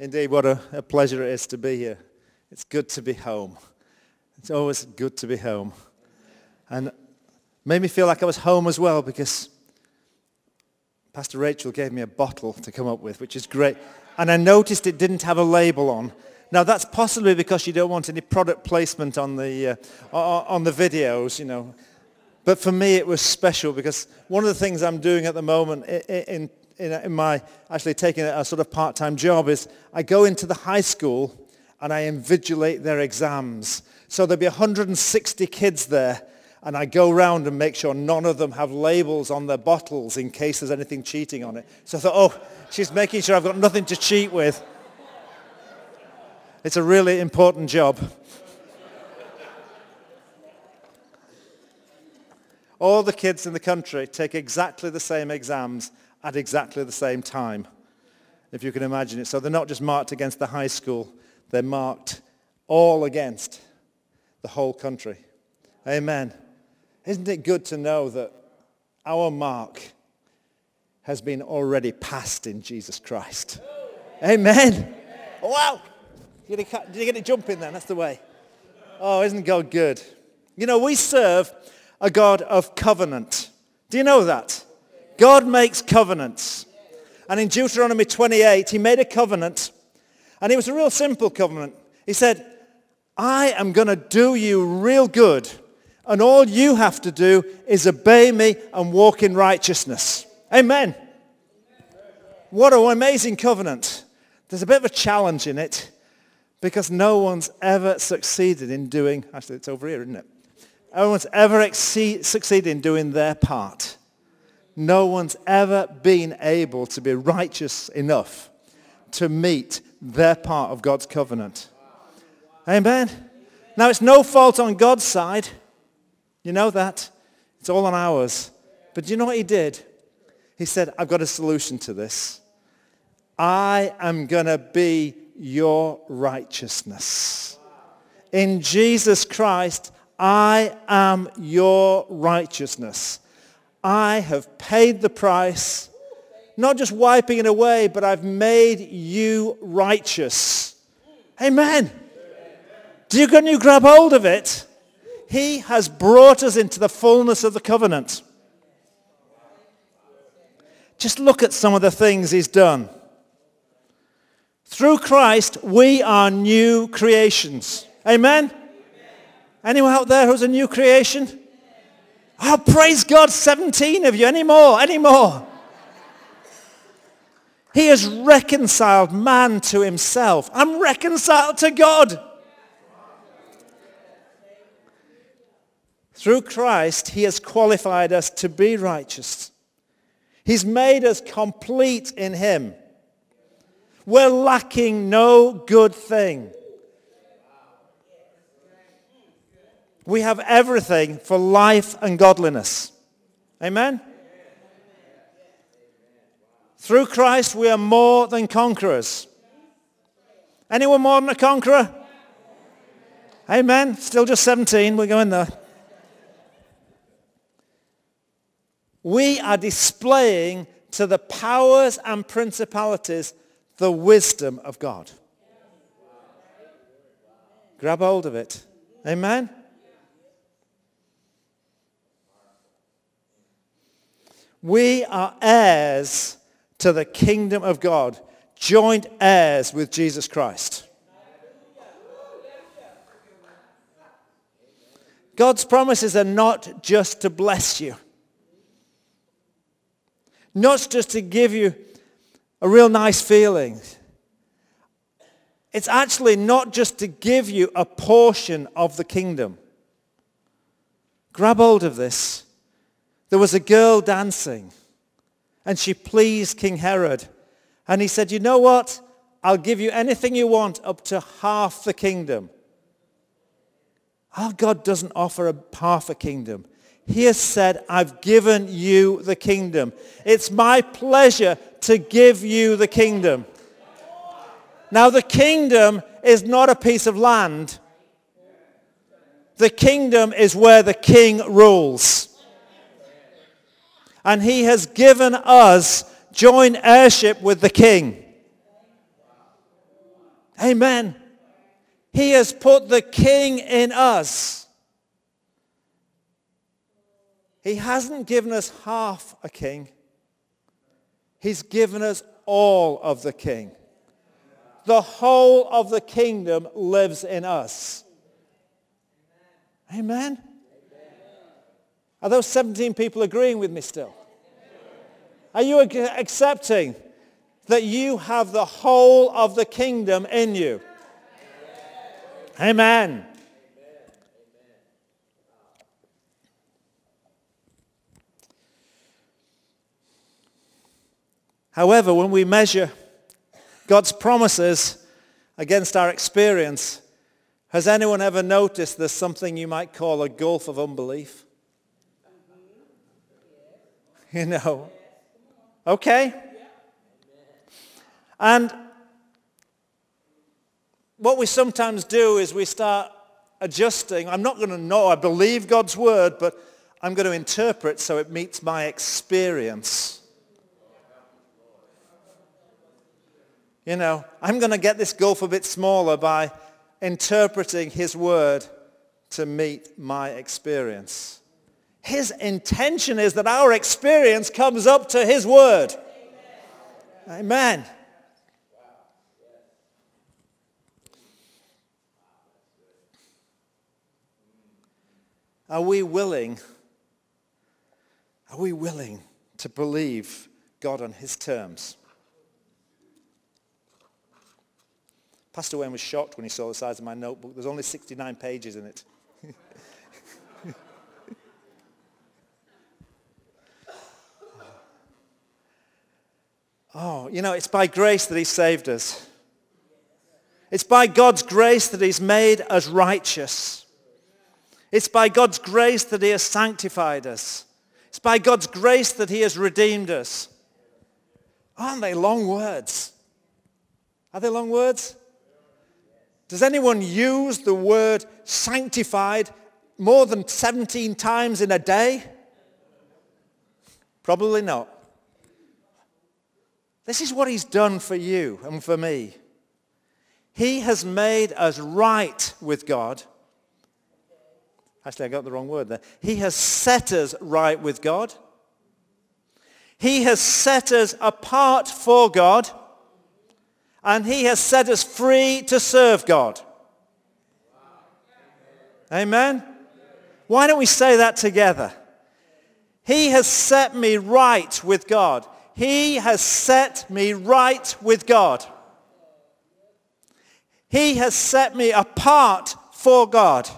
Indeed, what a, a pleasure it is to be here. It's good to be home. It's always good to be home. And made me feel like I was home as well because Pastor Rachel gave me a bottle to come up with, which is great. And I noticed it didn't have a label on. Now that's possibly because you don't want any product placement on the, uh, on the videos, you know. But for me it was special because one of the things I'm doing at the moment in, in, in my actually taking a sort of part-time job is I go into the high school and I invigilate their exams. So there'll be 160 kids there and I go round and make sure none of them have labels on their bottles in case there's anything cheating on it. So I thought, oh, she's making sure I've got nothing to cheat with. It's a really important job. All the kids in the country take exactly the same exams at exactly the same time, if you can imagine it. So they're not just marked against the high school, they're marked all against the whole country. Amen. Isn't it good to know that our mark has been already passed in Jesus Christ? Amen. Wow. Did you get it jumping then? That's the way. Oh, isn't God good? You know, we serve a God of covenant. Do you know that? God makes covenants. And in Deuteronomy 28, he made a covenant. And it was a real simple covenant. He said, I am going to do you real good. And all you have to do is obey me and walk in righteousness. Amen. What an amazing covenant. There's a bit of a challenge in it because no one's ever succeeded in doing, actually it's over here, isn't it? No one's ever exceed, succeeded in doing their part. No one's ever been able to be righteous enough to meet their part of God's covenant. Amen? Now, it's no fault on God's side. You know that. It's all on ours. But do you know what he did? He said, I've got a solution to this. I am going to be your righteousness. In Jesus Christ, I am your righteousness. I have paid the price, not just wiping it away, but I've made you righteous. Amen. Do you, can you grab hold of it? He has brought us into the fullness of the covenant. Just look at some of the things he's done. Through Christ, we are new creations. Amen? Anyone out there who's a new creation? Oh, praise God, 17 of you. Any more? Any more? He has reconciled man to himself. I'm reconciled to God. Through Christ, he has qualified us to be righteous. He's made us complete in him. We're lacking no good thing. We have everything for life and godliness. Amen? Through Christ, we are more than conquerors. Anyone more than a conqueror? Amen. Still just 17. We're going there. We are displaying to the powers and principalities the wisdom of God. Grab hold of it. Amen. We are heirs to the kingdom of God, joint heirs with Jesus Christ. God's promises are not just to bless you, not just to give you a real nice feeling. It's actually not just to give you a portion of the kingdom. Grab hold of this. There was a girl dancing and she pleased King Herod. And he said, you know what? I'll give you anything you want up to half the kingdom. Our God doesn't offer a half a kingdom. He has said, I've given you the kingdom. It's my pleasure to give you the kingdom. Now the kingdom is not a piece of land. The kingdom is where the king rules and he has given us joint heirship with the king. Amen. He has put the king in us. He hasn't given us half a king. He's given us all of the king. The whole of the kingdom lives in us. Amen. Are those 17 people agreeing with me still? Are you accepting that you have the whole of the kingdom in you? Amen. However, when we measure God's promises against our experience, has anyone ever noticed there's something you might call a gulf of unbelief? You know. Okay. And what we sometimes do is we start adjusting. I'm not going to know, I believe God's word, but I'm going to interpret so it meets my experience. You know, I'm going to get this gulf a bit smaller by interpreting his word to meet my experience. His intention is that our experience comes up to his word. Amen. Amen. Are we willing? Are we willing to believe God on his terms? Pastor Wayne was shocked when he saw the size of my notebook. There's only 69 pages in it. Oh, you know, it's by grace that he saved us. It's by God's grace that he's made us righteous. It's by God's grace that he has sanctified us. It's by God's grace that he has redeemed us. Aren't they long words? Are they long words? Does anyone use the word sanctified more than 17 times in a day? Probably not. This is what he's done for you and for me. He has made us right with God. Actually, I got the wrong word there. He has set us right with God. He has set us apart for God and he has set us free to serve God. Amen? Why don't we say that together? He has set me right with God. He has set me right with God. He has set me apart for God.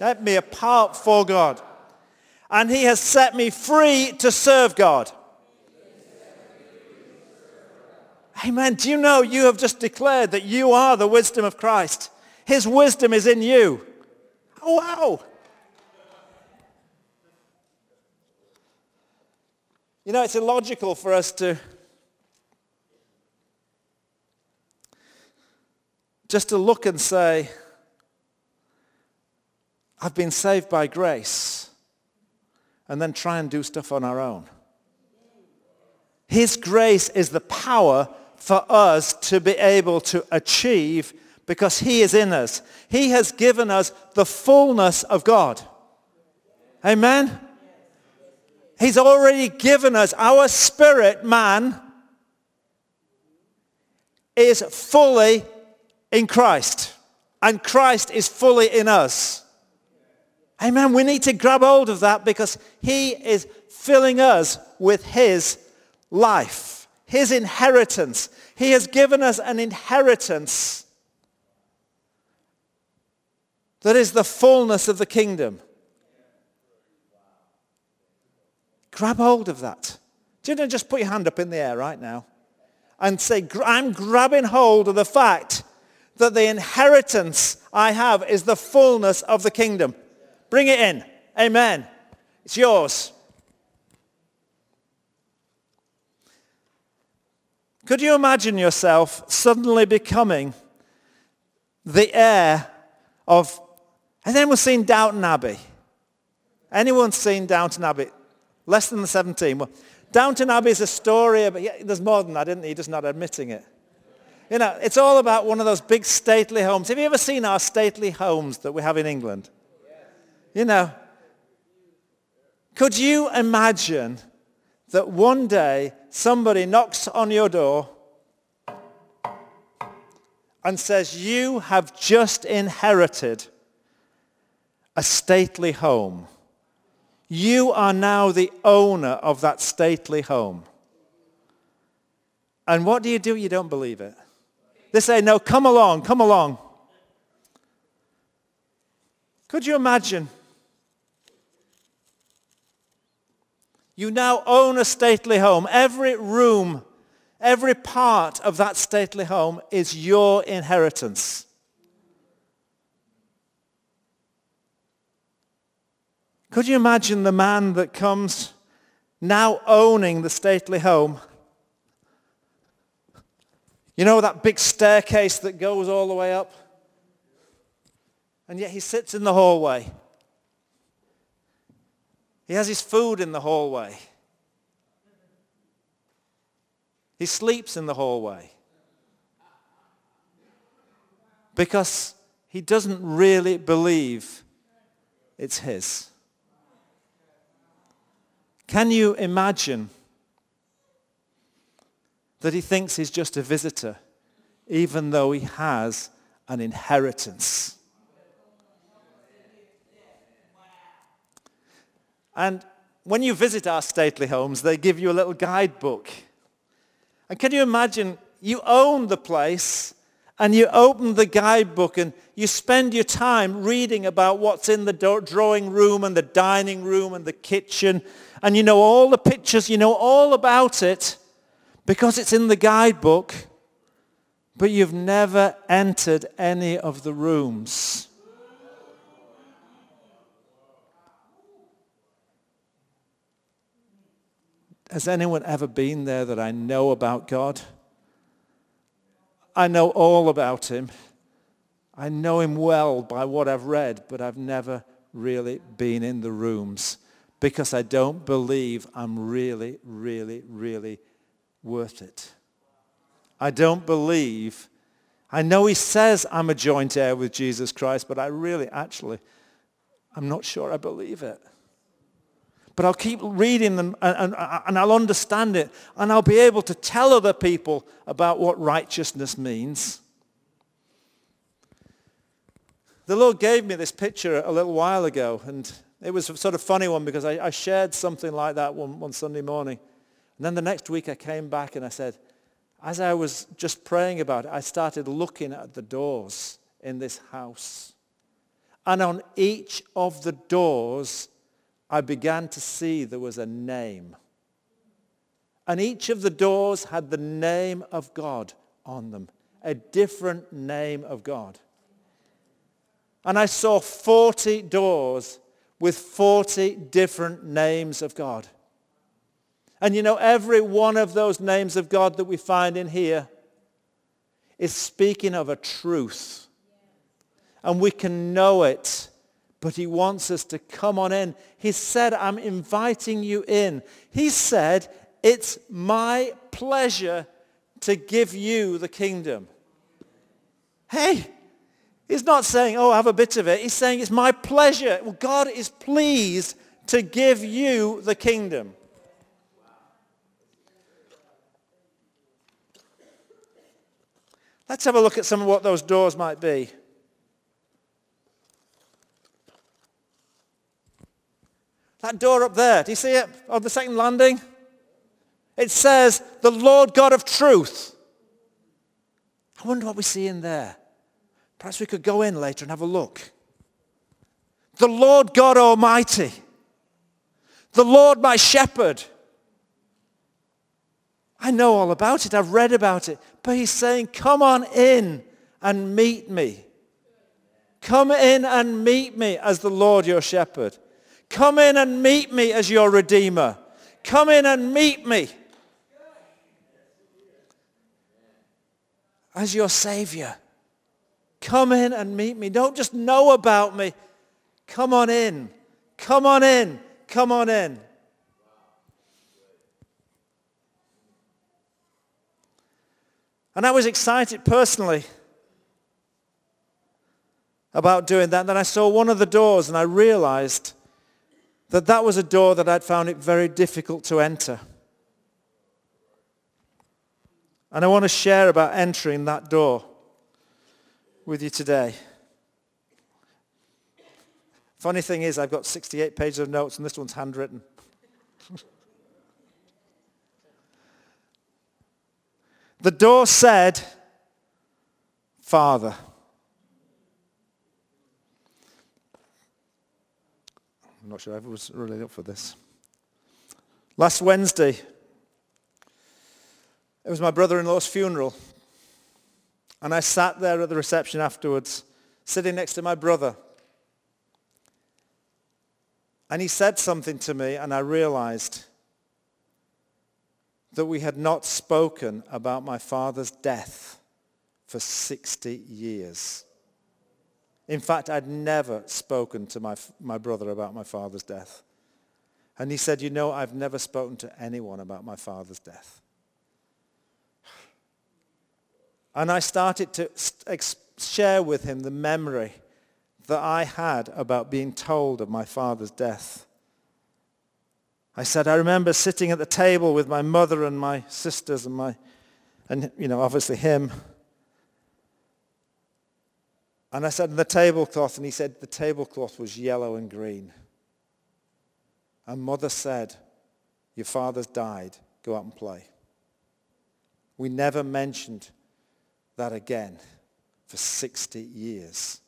Set me apart for God. And he has set me free to serve God. Amen. Do you know you have just declared that you are the wisdom of Christ? His wisdom is in you. Oh, wow. You know, it's illogical for us to just to look and say, I've been saved by grace, and then try and do stuff on our own. His grace is the power for us to be able to achieve because he is in us. He has given us the fullness of God. Amen? He's already given us our spirit man is fully in Christ. And Christ is fully in us. Amen. We need to grab hold of that because he is filling us with his life his inheritance. He has given us an inheritance that is the fullness of the kingdom. Grab hold of that. Do you know, just put your hand up in the air right now and say, I'm grabbing hold of the fact that the inheritance I have is the fullness of the kingdom. Bring it in. Amen. It's yours. Could you imagine yourself suddenly becoming the heir of, has anyone seen Downton Abbey? Anyone seen Downton Abbey? Less than the 17. Well, Downton Abbey is a story, but yeah, there's more than that, isn't he? Just not admitting it. You know, it's all about one of those big stately homes. Have you ever seen our stately homes that we have in England? You know, could you imagine that one day somebody knocks on your door and says, you have just inherited a stately home. You are now the owner of that stately home. And what do you do? You don't believe it. They say, no, come along, come along. Could you imagine? You now own a stately home. Every room, every part of that stately home is your inheritance. Could you imagine the man that comes now owning the stately home you know that big staircase that goes all the way up? And yet he sits in the hallway. He has his food in the hallway. He sleeps in the hallway. Because he doesn't really believe it's his. Can you imagine that he thinks he's just a visitor, even though he has an inheritance. And when you visit our stately homes, they give you a little guidebook. And can you imagine, you own the place and you open the guidebook and you spend your time reading about what's in the drawing room and the dining room and the kitchen and you know all the pictures, you know all about it because it's in the guidebook, but you've never entered any of the rooms. Has anyone ever been there that I know about God? I know all about him. I know him well by what I've read, but I've never really been in the rooms because I don't believe I'm really, really, really worth it. I don't believe. I know he says I'm a joint heir with Jesus Christ, but I really, actually, I'm not sure I believe it. But I'll keep reading them and, and, and I'll understand it and I'll be able to tell other people about what righteousness means. The Lord gave me this picture a little while ago and it was a sort of funny one because I, I shared something like that one, one Sunday morning. And then the next week I came back and I said, as I was just praying about it, I started looking at the doors in this house. And on each of the doors, I began to see there was a name. And each of the doors had the name of God on them, a different name of God. And I saw 40 doors with 40 different names of God. And you know, every one of those names of God that we find in here is speaking of a truth. And we can know it, but he wants us to come on in. He said, I'm inviting you in. He said, it's my pleasure to give you the kingdom. Hey, he's not saying, oh, have a bit of it. He's saying, it's my pleasure. Well, God is pleased to give you the kingdom. Let's have a look at some of what those doors might be. That door up there, do you see it on the second landing? It says, the Lord God of truth. I wonder what we see in there. Perhaps we could go in later and have a look. The Lord God Almighty. The Lord my shepherd. I know all about it. I've read about it. But he's saying, come on in and meet me. Come in and meet me as the Lord your shepherd. Come in and meet me as your redeemer. Come in and meet me as your savior. Come in and meet me. Don't just know about me. Come on in. Come on in. Come on in. And I was excited personally about doing that. And Then I saw one of the doors and I realized that that was a door that I'd found it very difficult to enter. And I want to share about entering that door with you today. Funny thing is, I've got 68 pages of notes and this one's handwritten. the door said, Father. I'm not sure I was really up for this. Last Wednesday, it was my brother-in-law's funeral. And I sat there at the reception afterwards, sitting next to my brother. And he said something to me, and I realized that we had not spoken about my father's death for 60 years. In fact, I'd never spoken to my, my brother about my father's death. And he said, you know, I've never spoken to anyone about my father's death. And I started to share with him the memory that I had about being told of my father's death. I said, I remember sitting at the table with my mother and my sisters and my, and you know, obviously him. And I said, the tablecloth, and he said the tablecloth was yellow and green. And mother said, your father's died, go out and play. We never mentioned that again for 60 years.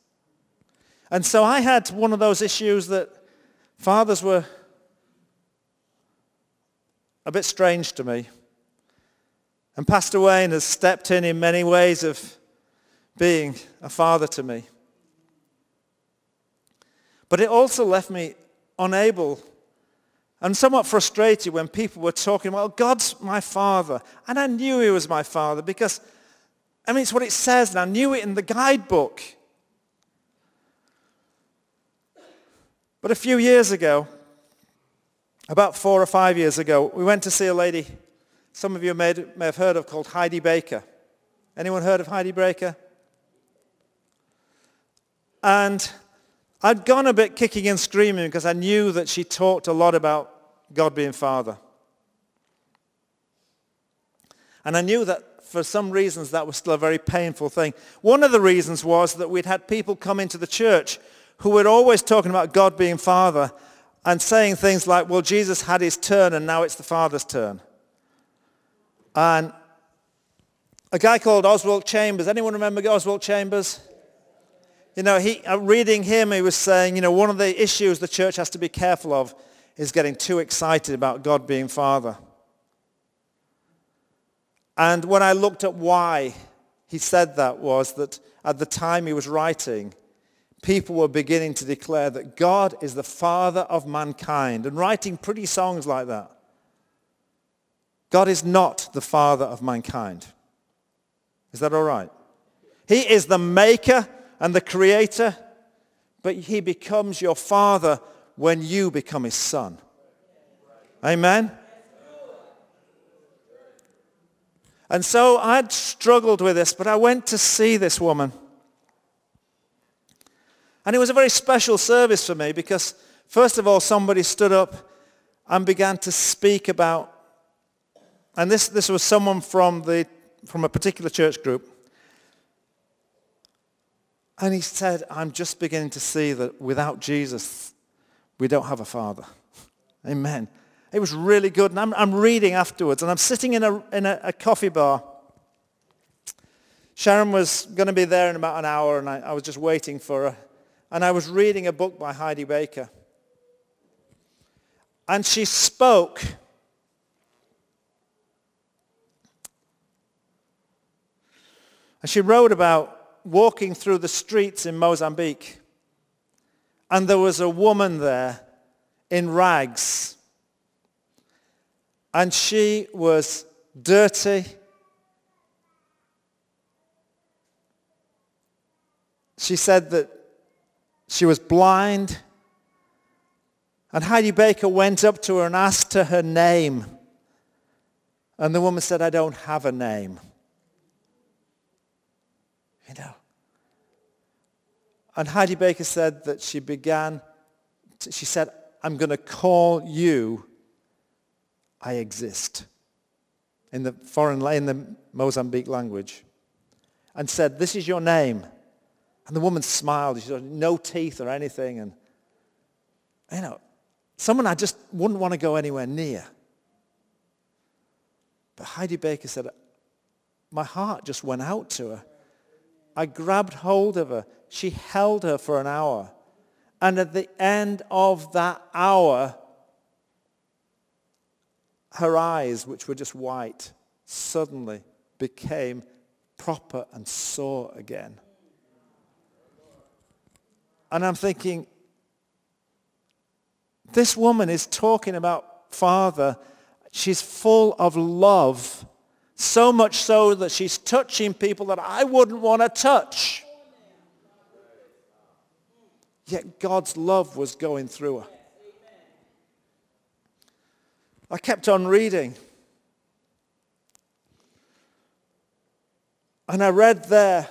And so I had one of those issues that fathers were a bit strange to me. And Pastor Wayne has stepped in in many ways of being a father to me. But it also left me unable and somewhat frustrated when people were talking, well, God's my father. And I knew he was my father because, I mean, it's what it says, and I knew it in the guidebook. But a few years ago, about four or five years ago, we went to see a lady some of you may, may have heard of called Heidi Baker. Anyone heard of Heidi Baker? And I'd gone a bit kicking and screaming because I knew that she talked a lot about God being Father. And I knew that for some reasons that was still a very painful thing. One of the reasons was that we'd had people come into the church who were always talking about God being Father and saying things like, well, Jesus had his turn and now it's the Father's turn. And a guy called Oswald Chambers, anyone remember Oswald Chambers? You know, he, uh, reading him, he was saying, you know, one of the issues the church has to be careful of is getting too excited about God being Father. And when I looked at why he said that was that at the time he was writing, people were beginning to declare that God is the Father of mankind and writing pretty songs like that. God is not the Father of mankind. Is that all right? He is the maker and the creator, but he becomes your father when you become his son. Amen? And so I'd struggled with this, but I went to see this woman. And it was a very special service for me because, first of all, somebody stood up and began to speak about, and this, this was someone from, the, from a particular church group. And he said, I'm just beginning to see that without Jesus, we don't have a father. Amen. It was really good. And I'm, I'm reading afterwards, and I'm sitting in, a, in a, a coffee bar. Sharon was going to be there in about an hour, and I, I was just waiting for her. And I was reading a book by Heidi Baker. And she spoke and she wrote about walking through the streets in Mozambique. And there was a woman there in rags. And she was dirty. She said that she was blind. And Heidi Baker went up to her and asked her her name. And the woman said, I don't have a name. You know. And Heidi Baker said that she began, to, she said, I'm going to call you I exist in the foreign, in the Mozambique language and said, this is your name. And the woman smiled. She said, no teeth or anything. And, you know, someone I just wouldn't want to go anywhere near. But Heidi Baker said, my heart just went out to her. I grabbed hold of her. She held her for an hour. And at the end of that hour, her eyes, which were just white, suddenly became proper and saw again. And I'm thinking, this woman is talking about Father. She's full of love, so much so that she's touching people that I wouldn't want to touch. Yet God's love was going through her. I kept on reading. And I read there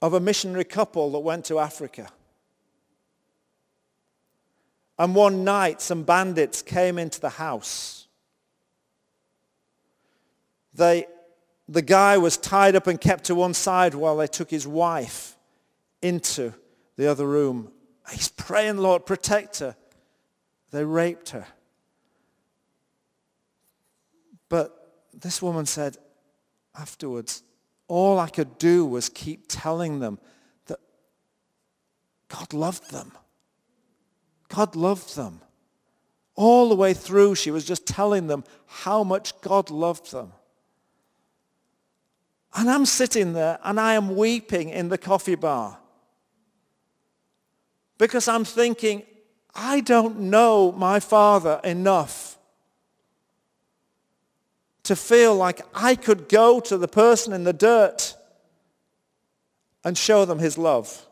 of a missionary couple that went to Africa. And one night some bandits came into the house. They, the guy was tied up and kept to one side while they took his wife into the other room He's praying, Lord, protect her. They raped her. But this woman said afterwards, all I could do was keep telling them that God loved them. God loved them. All the way through, she was just telling them how much God loved them. And I'm sitting there and I am weeping in the coffee bar because I'm thinking, I don't know my Father enough to feel like I could go to the person in the dirt and show them his love.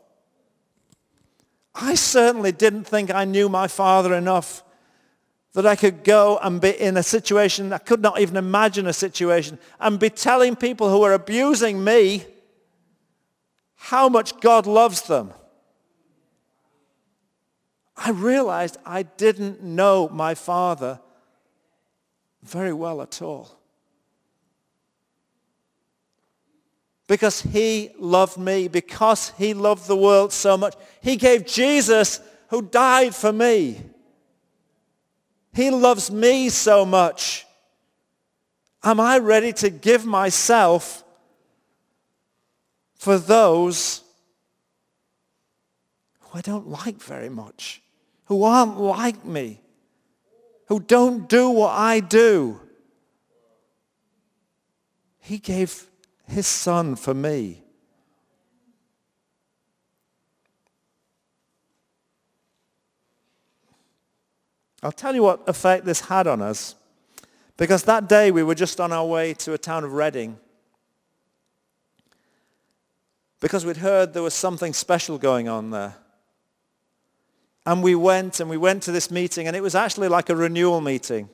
I certainly didn't think I knew my Father enough that I could go and be in a situation, I could not even imagine a situation, and be telling people who are abusing me how much God loves them. I realized I didn't know my father very well at all. Because he loved me, because he loved the world so much. He gave Jesus who died for me. He loves me so much. Am I ready to give myself for those who I don't like very much? Who aren't like me, who don't do what I do. He gave his son for me. I'll tell you what effect this had on us. Because that day we were just on our way to a town of Reading. Because we'd heard there was something special going on there. And we went and we went to this meeting and it was actually like a renewal meeting.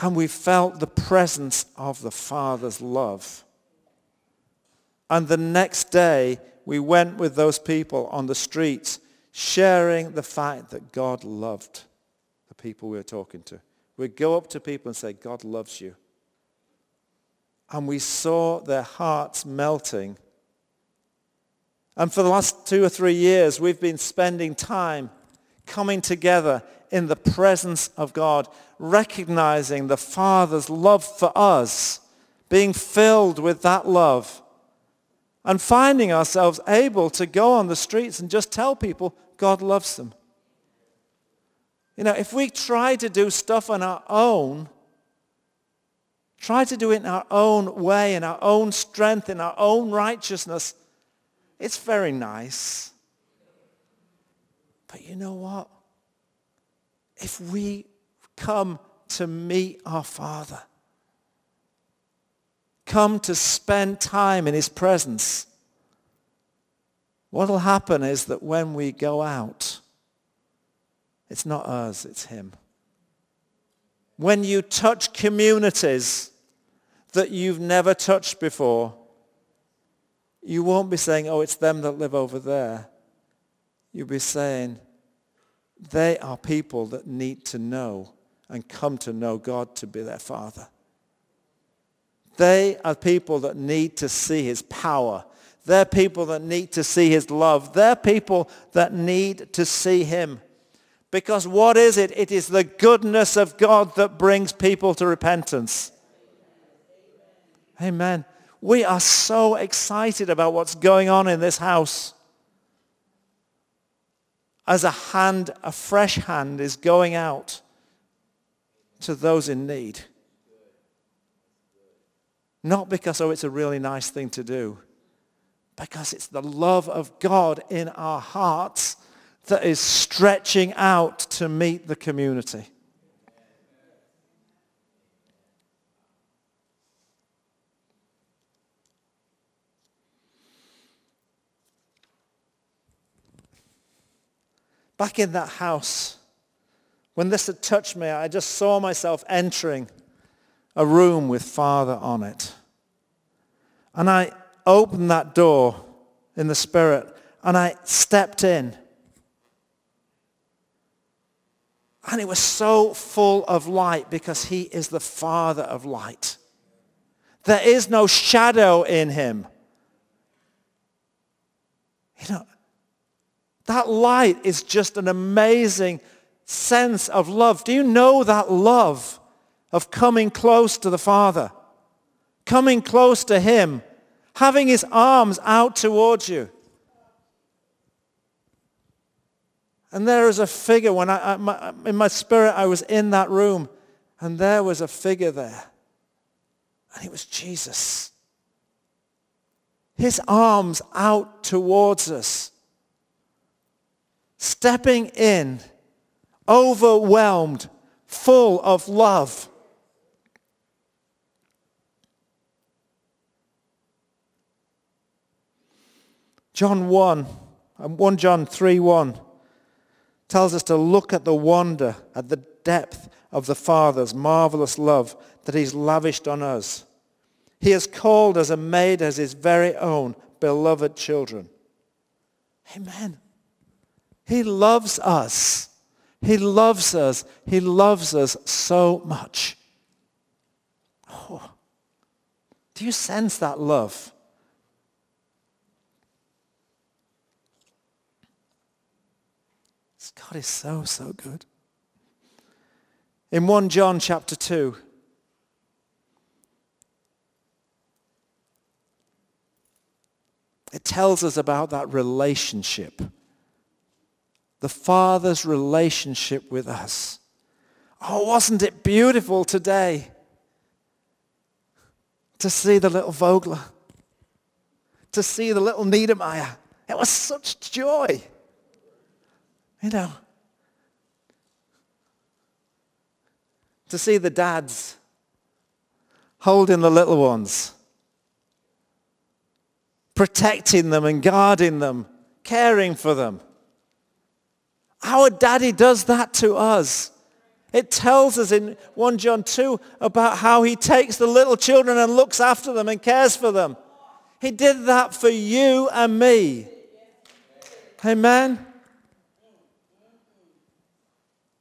And we felt the presence of the Father's love. And the next day we went with those people on the streets sharing the fact that God loved the people we were talking to. We'd go up to people and say, God loves you. And we saw their hearts melting and for the last two or three years, we've been spending time coming together in the presence of God, recognizing the Father's love for us, being filled with that love, and finding ourselves able to go on the streets and just tell people God loves them. You know, if we try to do stuff on our own, try to do it in our own way, in our own strength, in our own righteousness, it's very nice. But you know what? If we come to meet our Father, come to spend time in his presence, what will happen is that when we go out, it's not us, it's him. when you touch communities that you've never touched before, you won't be saying, oh, it's them that live over there. You'll be saying, they are people that need to know and come to know God to be their Father. They are people that need to see his power. They're people that need to see his love. They're people that need to see him. Because what is it? It is the goodness of God that brings people to repentance. Amen. We are so excited about what's going on in this house. As a hand, a fresh hand is going out to those in need. Not because, oh, it's a really nice thing to do. Because it's the love of God in our hearts that is stretching out to meet the community. Back in that house, when this had touched me, I just saw myself entering a room with Father on it. And I opened that door in the Spirit and I stepped in. And it was so full of light because he is the Father of light. There is no shadow in him. You know, that light is just an amazing sense of love. Do you know that love of coming close to the Father? Coming close to him, having his arms out towards you. And there is a figure, when I, I my, in my spirit I was in that room, and there was a figure there. And it was Jesus. His arms out towards us. Stepping in, overwhelmed, full of love. John 1, um, 1 John 3, 1 tells us to look at the wonder, at the depth of the Father's marvelous love that he's lavished on us. He has called us and made us his very own beloved children. Amen. He loves us. He loves us. He loves us so much. Oh, do you sense that love? God is so, so good. In 1 John chapter 2, it tells us about that relationship. The Father's relationship with us. Oh, wasn't it beautiful today to see the little Vogler, to see the little Niedermeyer. It was such joy. You know, to see the dads holding the little ones, protecting them and guarding them, caring for them. Our daddy does that to us. It tells us in 1 John 2 about how he takes the little children and looks after them and cares for them. He did that for you and me. Amen.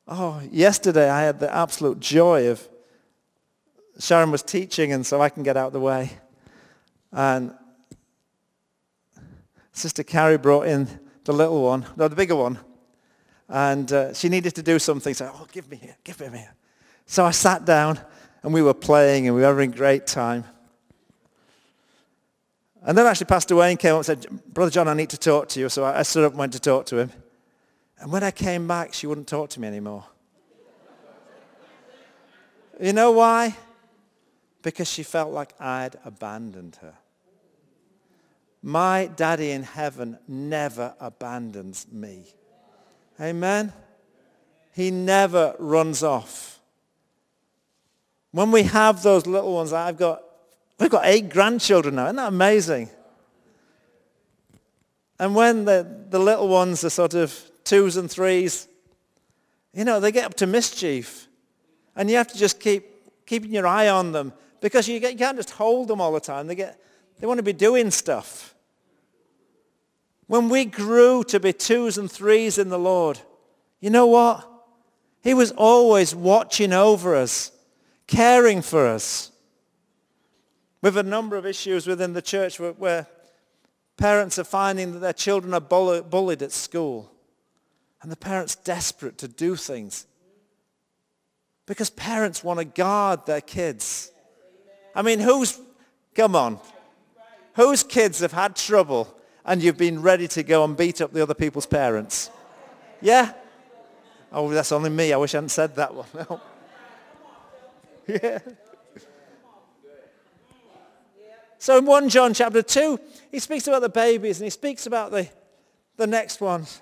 Oh, yesterday I had the absolute joy of Sharon was teaching and so I can get out of the way. And Sister Carrie brought in the little one, no, the bigger one. And uh, she needed to do something. So, oh, give me here, give me here. So I sat down and we were playing and we were having a great time. And then actually Pastor Wayne came up and said, Brother John, I need to talk to you. So I stood up and went to talk to him. And when I came back, she wouldn't talk to me anymore. you know why? Because she felt like I'd abandoned her. My daddy in heaven never abandons me. Amen? He never runs off. When we have those little ones, I've got, we've got eight grandchildren now. Isn't that amazing? And when the, the little ones are sort of twos and threes, you know, they get up to mischief. And you have to just keep keeping your eye on them because you, get, you can't just hold them all the time. They, get, they want to be doing stuff. When we grew to be twos and threes in the Lord, you know what? He was always watching over us, caring for us. Have a number of issues within the church where, where parents are finding that their children are bullied at school. And the parents desperate to do things. Because parents want to guard their kids. I mean, who's, come on, whose kids have had trouble and you've been ready to go and beat up the other people's parents? Yeah? Oh, that's only me. I wish I hadn't said that one. Yeah. So in 1 John chapter 2, he speaks about the babies and he speaks about the, the next ones,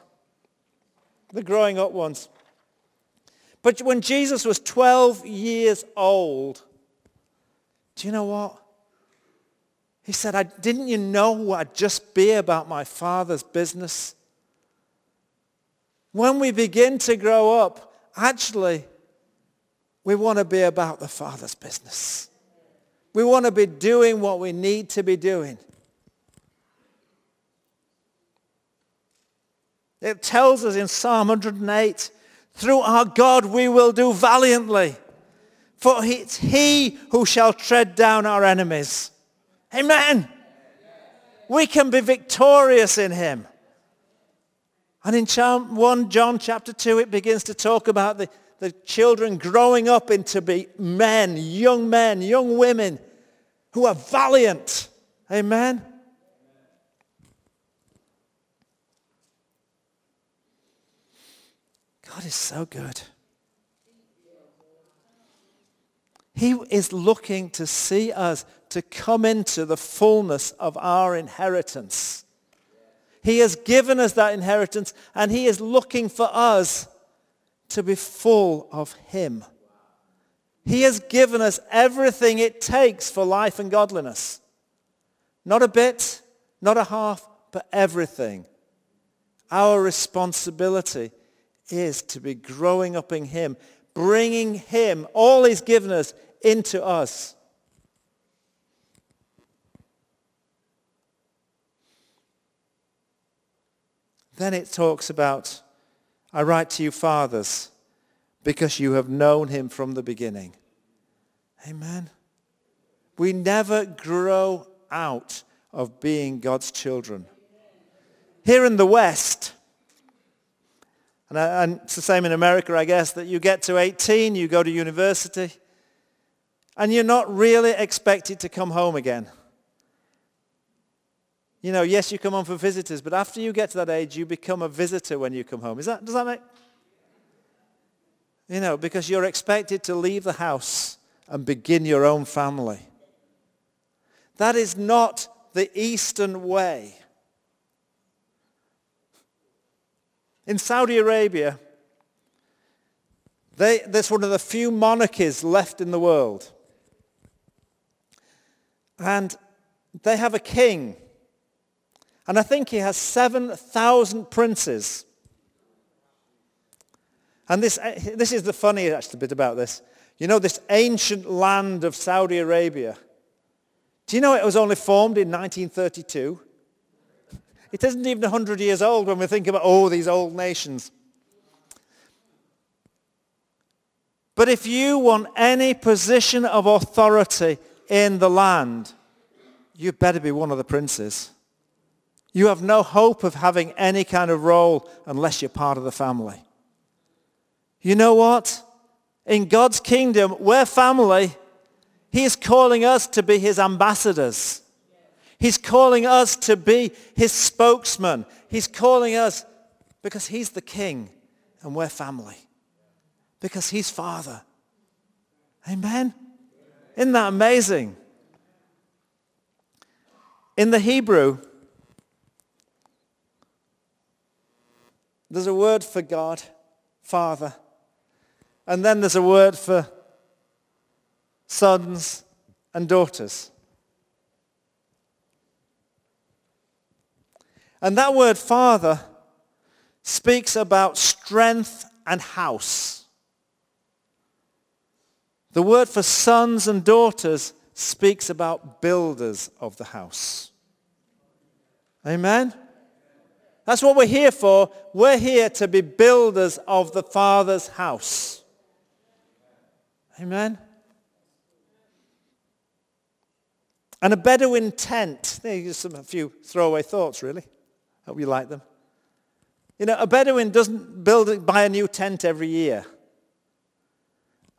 the growing up ones. But when Jesus was 12 years old, do you know what? He said, I, didn't you know I'd just be about my father's business? When we begin to grow up, actually, we want to be about the father's business. We want to be doing what we need to be doing. It tells us in Psalm 108, through our God we will do valiantly. For it's he who shall tread down our enemies. Amen. We can be victorious in him. And in 1 John chapter 2, it begins to talk about the, the children growing up into be men, young men, young women who are valiant. Amen. God is so good. He is looking to see us to come into the fullness of our inheritance. He has given us that inheritance and he is looking for us to be full of him. He has given us everything it takes for life and godliness. Not a bit, not a half, but everything. Our responsibility is to be growing up in him, bringing him, all he's given us, into us. Then it talks about, I write to you fathers, because you have known him from the beginning. Amen. We never grow out of being God's children. Here in the West, and, uh, and it's the same in America, I guess, that you get to 18, you go to university, and you're not really expected to come home again. You know, yes, you come home for visitors, but after you get to that age, you become a visitor when you come home. Is that, does that make... You know, because you're expected to leave the house and begin your own family. That is not the Eastern way. In Saudi Arabia, they, that's one of the few monarchies left in the world. And they have a king and I think he has 7,000 princes. And this, this is the funny bit about this. You know, this ancient land of Saudi Arabia. Do you know it was only formed in 1932? It isn't even 100 years old when we think about, oh, these old nations. But if you want any position of authority in the land, you better be one of the princes. You have no hope of having any kind of role unless you're part of the family. You know what? In God's kingdom, we're family. He is calling us to be his ambassadors. He's calling us to be his spokesman. He's calling us because he's the king and we're family. Because he's father. Amen? Isn't that amazing? In the Hebrew, There's a word for God, Father. And then there's a word for sons and daughters. And that word father speaks about strength and house. The word for sons and daughters speaks about builders of the house. Amen? That's what we're here for. We're here to be builders of the Father's house. Amen? And a Bedouin tent. There's some, a few throwaway thoughts, really. Hope you like them. You know, a Bedouin doesn't build, buy a new tent every year.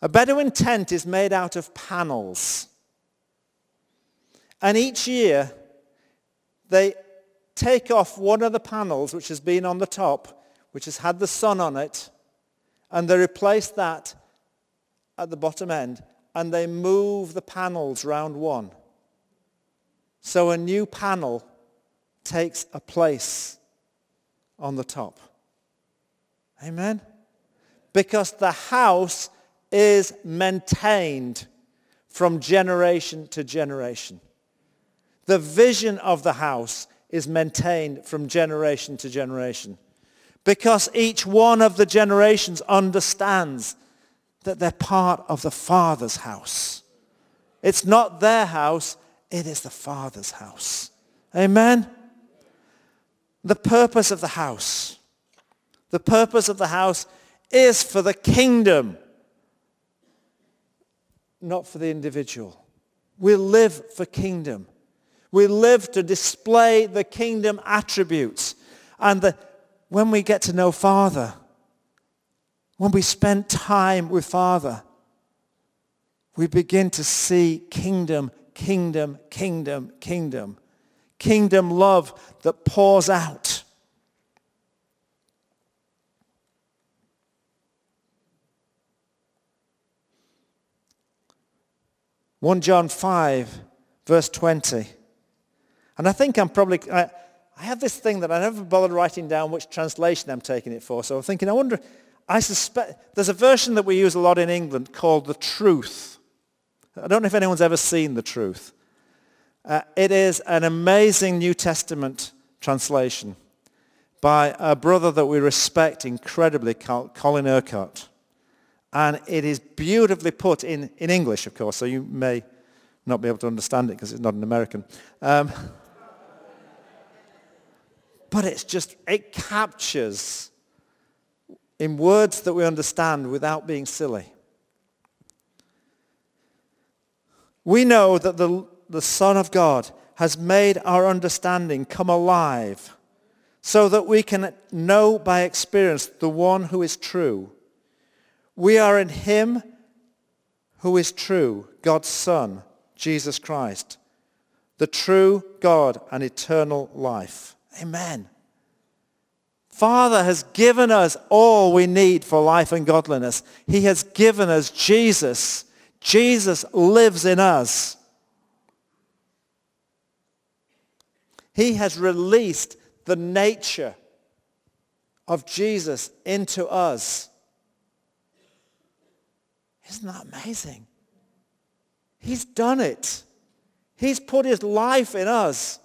A Bedouin tent is made out of panels. And each year, they take off one of the panels which has been on the top, which has had the sun on it, and they replace that at the bottom end, and they move the panels round one. So a new panel takes a place on the top. Amen? Because the house is maintained from generation to generation. The vision of the house is maintained from generation to generation. Because each one of the generations understands that they're part of the Father's house. It's not their house, it is the Father's house. Amen? The purpose of the house. The purpose of the house is for the kingdom, not for the individual. We live for kingdom. We live to display the kingdom attributes. And the, when we get to know Father, when we spend time with Father, we begin to see kingdom kingdom, kingdom, kingdom. Kingdom love that pours out. One John 5, verse 20. And I think I'm probably, I, I have this thing that I never bothered writing down which translation I'm taking it for. So I'm thinking, I wonder, I suspect, there's a version that we use a lot in England called the Truth. I don't know if anyone's ever seen The Truth. Uh, it is an amazing New Testament translation by a brother that we respect incredibly, Colin Urquhart. And it is beautifully put in, in English, of course, so you may not be able to understand it because it's not an American. Um, but it's just, it captures in words that we understand without being silly We know that the, the Son of God has made our understanding come alive so that we can know by experience the one who is true. We are in him who is true, God's Son, Jesus Christ, the true God and eternal life. Amen. Father has given us all we need for life and godliness. He has given us Jesus Jesus lives in us. He has released the nature of Jesus into us. Isn't that amazing? He's done it. He's put his life in us.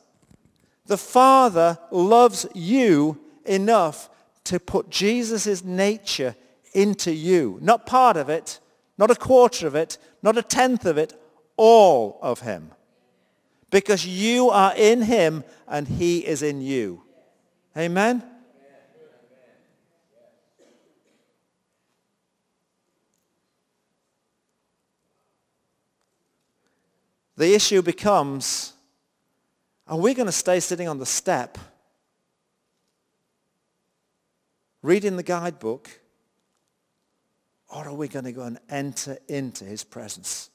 The Father loves you enough to put Jesus' nature into you. Not part of it, not a quarter of it, not a tenth of it, all of him. Because you are in him and he is in you. Amen? The issue becomes, are we going to stay sitting on the step reading the guidebook or are we going to go and enter into his presence?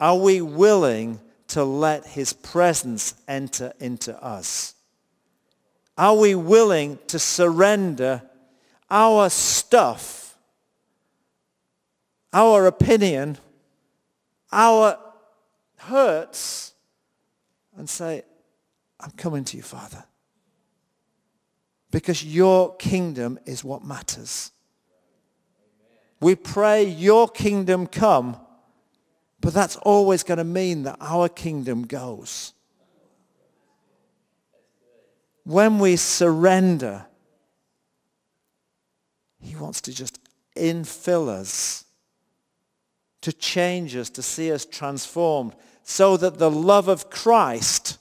Are we willing to let his presence enter into us? Are we willing to surrender our stuff, our opinion, our hurts, and say, I'm coming to you, Father. Because your kingdom is what matters. We pray your kingdom come, but that's always going to mean that our kingdom goes. When we surrender, he wants to just infill us to change us, to see us transformed, so that the love of Christ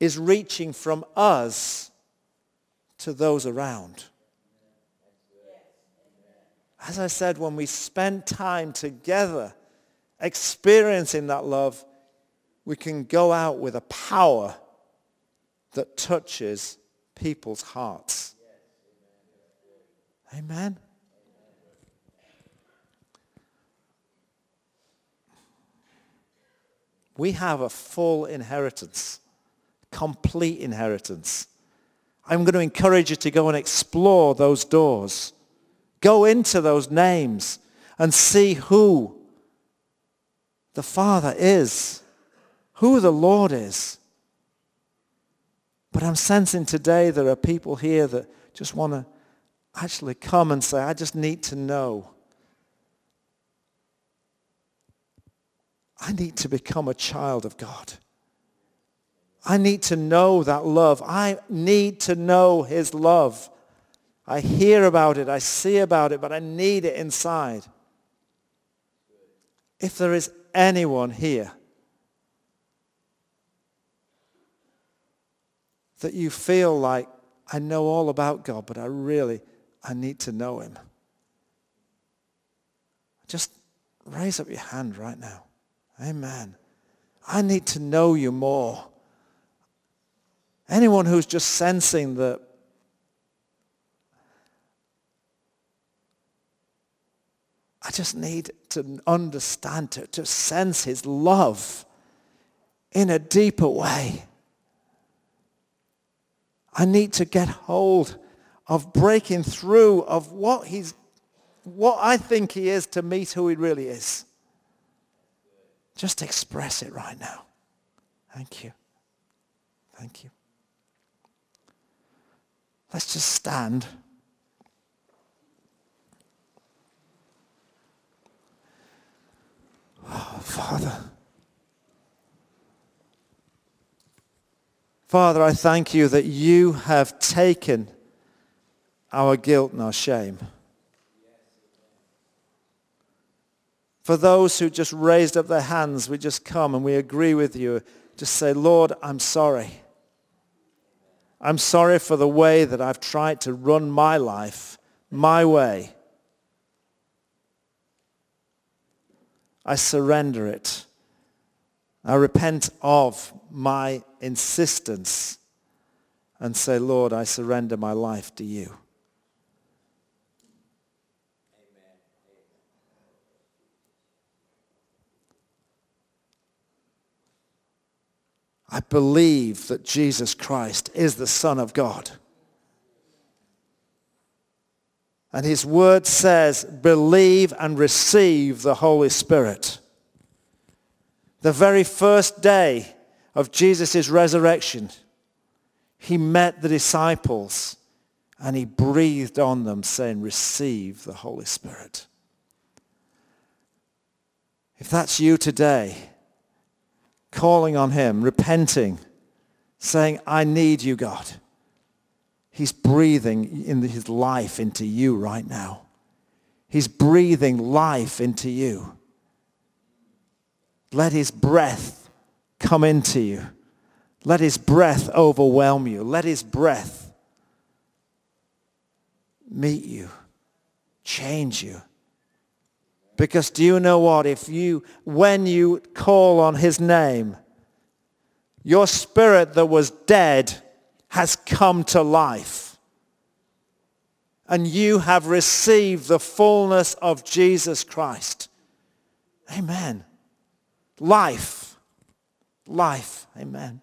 is reaching from us to those around. As I said, when we spend time together experiencing that love, we can go out with a power that touches people's hearts. Amen. We have a full inheritance, complete inheritance. I'm going to encourage you to go and explore those doors. Go into those names and see who the Father is, who the Lord is. But I'm sensing today there are people here that just want to actually come and say, I just need to know. I need to become a child of God. I need to know that love. I need to know his love. I hear about it. I see about it, but I need it inside. If there is anyone here that you feel like, I know all about God, but I really, I need to know him. Just raise up your hand right now. Amen. I need to know you more. Anyone who's just sensing that I just need to understand, to, to sense his love in a deeper way. I need to get hold of breaking through of what he's, what I think he is to meet who he really is. Just express it right now. Thank you. Thank you. Let's just stand. Oh, Father. Father, I thank you that you have taken our guilt and our shame. For those who just raised up their hands, we just come and we agree with you. Just say, Lord, I'm sorry. I'm sorry for the way that I've tried to run my life my way. I surrender it. I repent of my insistence and say, Lord, I surrender my life to you. I believe that Jesus Christ is the Son of God. And his word says, believe and receive the Holy Spirit. The very first day of Jesus' resurrection, he met the disciples and he breathed on them saying, receive the Holy Spirit. If that's you today, calling on him, repenting, saying, I need you, God. He's breathing in his life into you right now. He's breathing life into you. Let his breath come into you. Let his breath overwhelm you. Let his breath meet you, change you. Because do you know what? If you, when you call on his name, your spirit that was dead has come to life. And you have received the fullness of Jesus Christ. Amen. Life. Life. Amen.